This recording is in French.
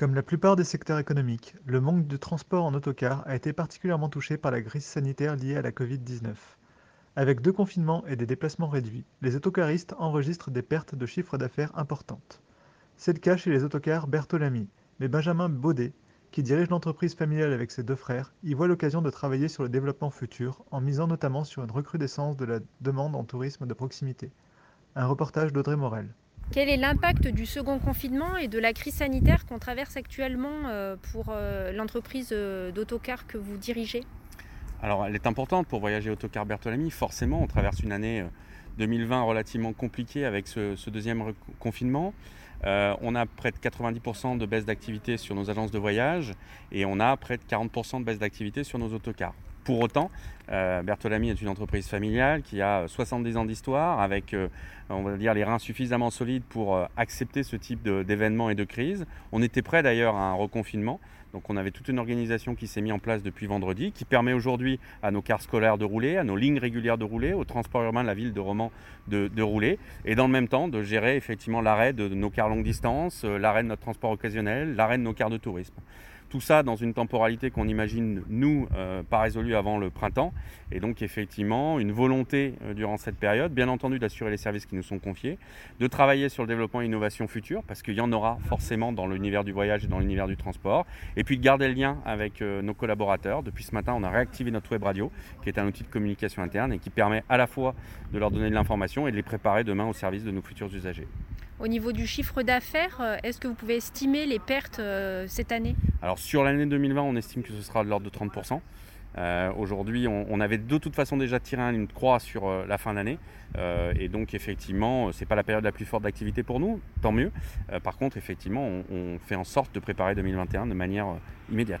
Comme la plupart des secteurs économiques, le manque de transport en autocar a été particulièrement touché par la crise sanitaire liée à la Covid-19. Avec deux confinements et des déplacements réduits, les autocaristes enregistrent des pertes de chiffre d'affaires importantes. C'est le cas chez les autocars Bertolami, mais Benjamin Baudet, qui dirige l'entreprise familiale avec ses deux frères, y voit l'occasion de travailler sur le développement futur en misant notamment sur une recrudescence de la demande en tourisme de proximité. Un reportage d'Audrey Morel. Quel est l'impact du second confinement et de la crise sanitaire qu'on traverse actuellement euh, pour euh, l'entreprise euh, d'autocar que vous dirigez? Alors, elle est importante pour voyager autocar Bertolami. Forcément, on traverse une année 2020 relativement compliquée avec ce, deuxième confinement. On a près de 90% de baisse d'activité sur nos agences de voyage et on a près de 40% de baisse d'activité sur nos autocars. Pour autant, euh, est une entreprise familiale qui a 70 ans d'histoire avec, euh, on les reins suffisamment solides pour euh, accepter ce type d'événements et de crises. On était prêt d'ailleurs à un reconfinement. Donc on avait toute une organisation qui s'est mise en place depuis vendredi, qui permet aujourd'hui à nos cars scolaires de rouler, à nos lignes régulières de rouler, au transport urbain de la ville de Romans de, de rouler, et dans le même temps de gérer effectivement l'arrêt de nos cars longue distance, euh, l'arrêt de notre transport occasionnel, l'arrêt de nos cars de tourisme. Tout ça dans une temporalité qu'on imagine, nous, euh, pas résolue avant le printemps. Et donc, effectivement, une volonté euh, durant cette période, bien entendu, d'assurer les services qui nous sont confiés, de travailler sur le développement et l'innovation future, parce qu'il y en aura forcément dans l'univers du voyage et dans l'univers du transport. Et puis de garder le lien avec euh, nos collaborateurs. Depuis ce matin, on a réactivé notre web radio, qui est un outil de communication interne et qui permet à la fois de leur donner de l'information et de les préparer demain au service de nos futurs usagers. Au niveau du chiffre d'affaires, est-ce que vous pouvez estimer les pertes cette année? Alors sur l'année 2020, on estime que ce sera de l'ordre de 30%. Euh, Aujourd'hui, on, avait de toute façon déjà tiré une croix sur euh, la fin d'année. Euh, et donc, effectivement, ce n'est pas la période la plus forte d'activité pour nous, tant mieux. par contre, effectivement, on, fait en sorte de préparer 2021 de manière immédiate.